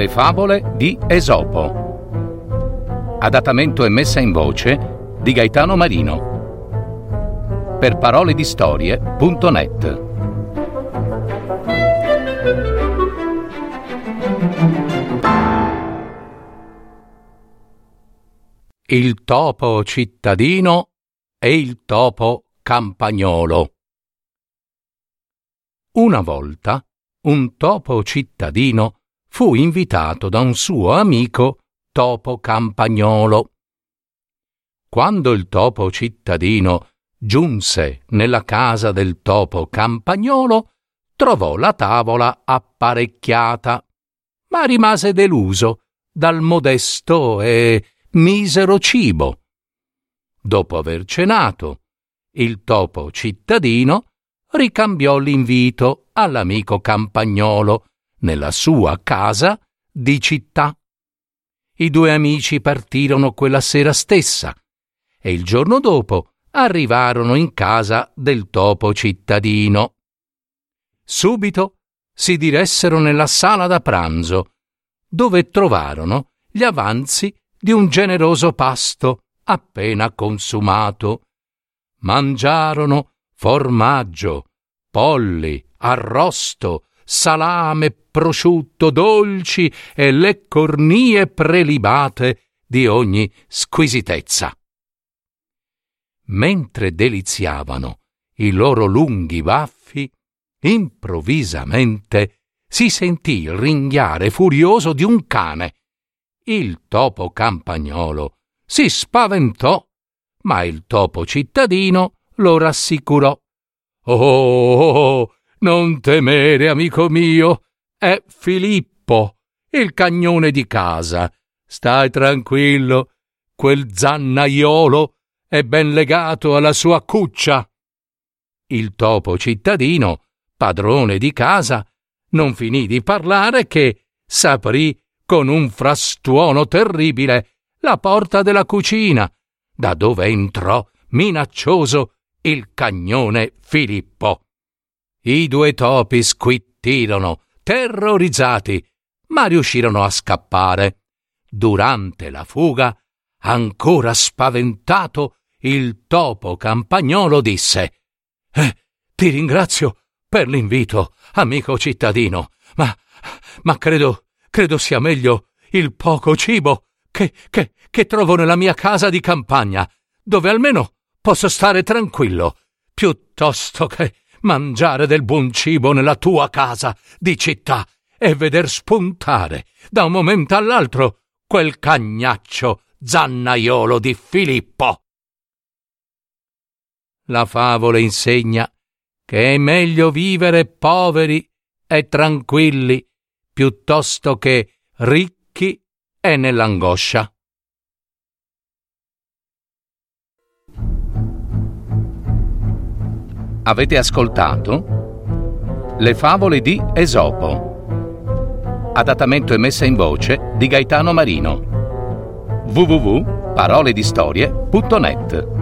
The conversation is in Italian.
Le favole di Esopo. Adattamento e messa in voce di Gaetano Marino. Per parole di storie.net. Il topo cittadino e il topo campagnolo. Una volta un topo cittadino fu invitato da un suo amico topo campagnolo. Quando il topo cittadino giunse nella casa del topo campagnolo, trovò la tavola apparecchiata, ma rimase deluso dal modesto e misero cibo. Dopo aver cenato, il topo cittadino ricambiò l'invito all'amico campagnolo nella sua casa di città. I due amici partirono quella sera stessa e il giorno dopo arrivarono in casa del topo cittadino. Subito si diressero nella sala da pranzo, dove trovarono gli avanzi di un generoso pasto appena consumato. Mangiarono formaggio, polli, arrosto, salame, prosciutto, dolci e le cornie prelibate di ogni squisitezza. Mentre deliziavano i loro lunghi baffi, improvvisamente si sentì il ringhiare furioso di un cane. Il topo campagnolo si spaventò, ma il topo cittadino lo rassicurò. Oh, oh, oh, non temere, amico mio, è Filippo, il cagnone di casa. Stai tranquillo, quel zannaiolo è ben legato alla sua cuccia. Il topo cittadino, padrone di casa, non finì di parlare che s'aprì con un frastuono terribile la porta della cucina, da dove entrò minaccioso il cagnone Filippo. I due topi squittirono, terrorizzati, ma riuscirono a scappare. Durante la fuga, ancora spaventato, il topo campagnolo disse eh, Ti ringrazio per l'invito, amico cittadino, ma, ma credo, credo sia meglio il poco cibo che, che, che trovo nella mia casa di campagna, dove almeno posso stare tranquillo, piuttosto che mangiare del buon cibo nella tua casa di città e veder spuntare da un momento all'altro quel cagnaccio zannaiolo di Filippo. La favola insegna che è meglio vivere poveri e tranquilli piuttosto che ricchi e nell'angoscia. Avete ascoltato Le favole di Esopo. Adattamento e messa in voce di Gaetano Marino. www.paroledistorie.net